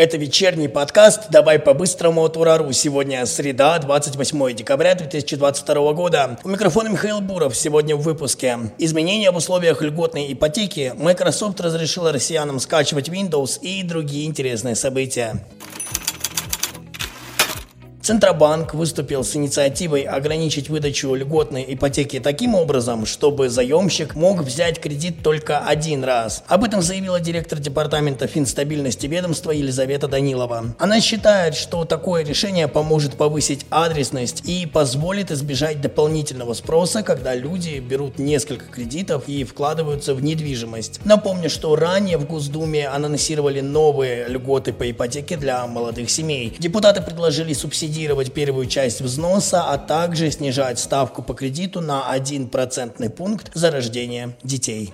Это вечерний подкаст «Давай по-быстрому от Урару». Сегодня среда, 28 декабря 2022 года. У микрофона Михаил Буров. Сегодня в выпуске. Изменения в условиях льготной ипотеки. Microsoft разрешила россиянам скачивать Windows и другие интересные события. Центробанк выступил с инициативой ограничить выдачу льготной ипотеки таким образом, чтобы заемщик мог взять кредит только один раз. Об этом заявила директор департамента финстабильности ведомства Елизавета Данилова. Она считает, что такое решение поможет повысить адресность и позволит избежать дополнительного спроса, когда люди берут несколько кредитов и вкладываются в недвижимость. Напомню, что ранее в Госдуме анонсировали новые льготы по ипотеке для молодых семей. Депутаты предложили субсидии субсидировать первую часть взноса, а также снижать ставку по кредиту на 1 процентный пункт за рождение детей.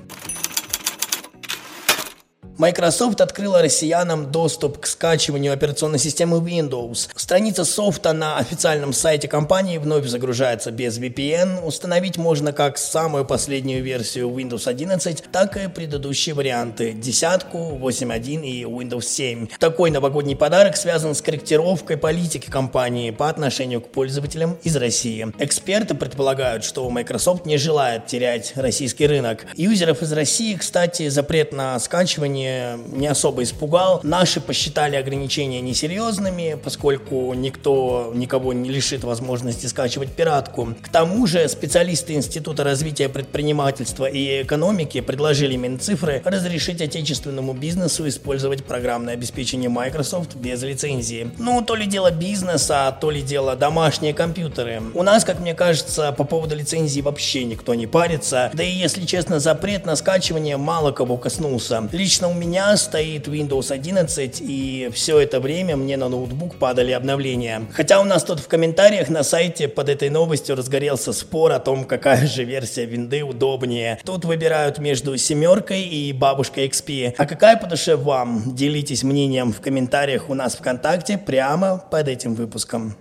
Microsoft открыла россиянам доступ к скачиванию операционной системы Windows. Страница софта на официальном сайте компании вновь загружается без VPN. Установить можно как самую последнюю версию Windows 11, так и предыдущие варианты – десятку, 8.1 и Windows 7. Такой новогодний подарок связан с корректировкой политики компании по отношению к пользователям из России. Эксперты предполагают, что Microsoft не желает терять российский рынок. Юзеров из России, кстати, запрет на скачивание не особо испугал. Наши посчитали ограничения несерьезными, поскольку никто никого не лишит возможности скачивать пиратку. К тому же специалисты Института развития предпринимательства и экономики предложили Минцифры разрешить отечественному бизнесу использовать программное обеспечение Microsoft без лицензии. Ну, то ли дело бизнеса, то ли дело домашние компьютеры. У нас, как мне кажется, по поводу лицензии вообще никто не парится. Да и, если честно, запрет на скачивание мало кого коснулся. Лично у меня стоит Windows 11, и все это время мне на ноутбук падали обновления. Хотя у нас тут в комментариях на сайте под этой новостью разгорелся спор о том, какая же версия винды удобнее. Тут выбирают между семеркой и бабушкой XP. А какая по душе вам? Делитесь мнением в комментариях у нас ВКонтакте прямо под этим выпуском.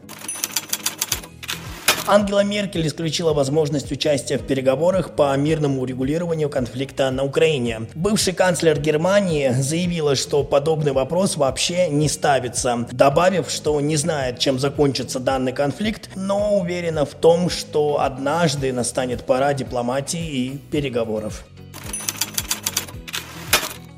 Ангела Меркель исключила возможность участия в переговорах по мирному урегулированию конфликта на Украине. Бывший канцлер Германии заявила, что подобный вопрос вообще не ставится, добавив, что не знает, чем закончится данный конфликт, но уверена в том, что однажды настанет пора дипломатии и переговоров.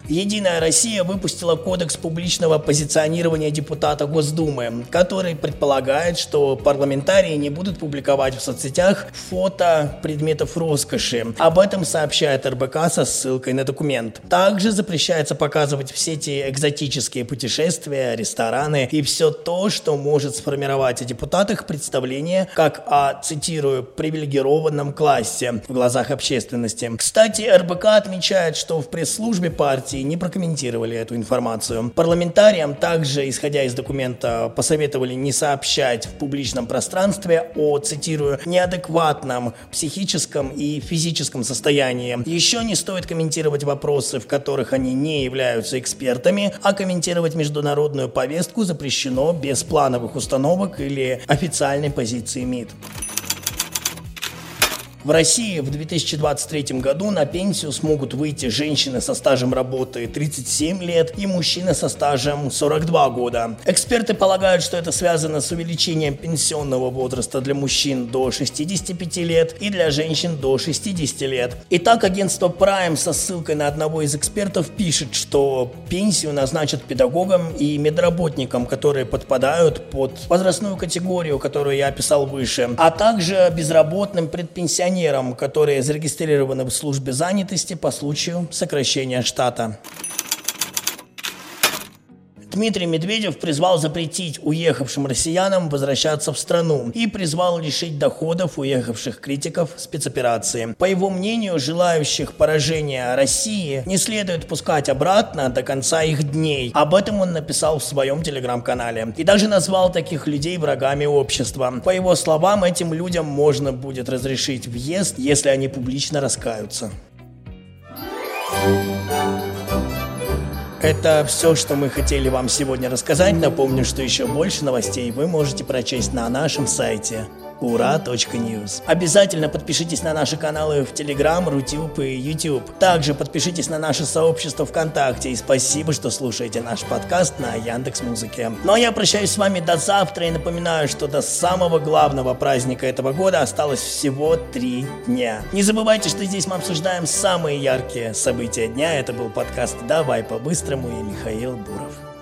Единая Россия выпустила кодекс публичного позиционирования депутата Госдумы, который предполагает, что парламентарии не будут публиковать в соцсетях фото предметов роскоши. Об этом сообщает РБК со ссылкой на документ. Также запрещается показывать все эти экзотические путешествия, рестораны и все то, что может сформировать о депутатах представление как о, цитирую, привилегированном классе в глазах общественности. Кстати, РБК отмечает, что в пресс-службе партии партии не прокомментировали эту информацию. Парламентариям также, исходя из документа, посоветовали не сообщать в публичном пространстве о, цитирую, неадекватном психическом и физическом состоянии. Еще не стоит комментировать вопросы, в которых они не являются экспертами, а комментировать международную повестку запрещено без плановых установок или официальной позиции МИД. В России в 2023 году на пенсию смогут выйти женщины со стажем работы 37 лет и мужчины со стажем 42 года. Эксперты полагают, что это связано с увеличением пенсионного возраста для мужчин до 65 лет и для женщин до 60 лет. Итак, агентство Prime со ссылкой на одного из экспертов пишет, что пенсию назначат педагогам и медработникам, которые подпадают под возрастную категорию, которую я описал выше, а также безработным предпенсионерам пенсионерам, которые зарегистрированы в службе занятости по случаю сокращения штата. Дмитрий Медведев призвал запретить уехавшим россиянам возвращаться в страну и призвал лишить доходов уехавших критиков спецоперации. По его мнению, желающих поражения России не следует пускать обратно до конца их дней. Об этом он написал в своем телеграм-канале. И даже назвал таких людей врагами общества. По его словам, этим людям можно будет разрешить въезд, если они публично раскаются. Это все, что мы хотели вам сегодня рассказать. Напомню, что еще больше новостей вы можете прочесть на нашем сайте ура.news. Обязательно подпишитесь на наши каналы в Telegram, Рутюб и YouTube. Также подпишитесь на наше сообщество ВКонтакте и спасибо, что слушаете наш подкаст на Яндекс Музыке. Ну а я прощаюсь с вами до завтра и напоминаю, что до самого главного праздника этого года осталось всего три дня. Не забывайте, что здесь мы обсуждаем самые яркие события дня. Это был подкаст «Давай по-быстрому» и Михаил Буров.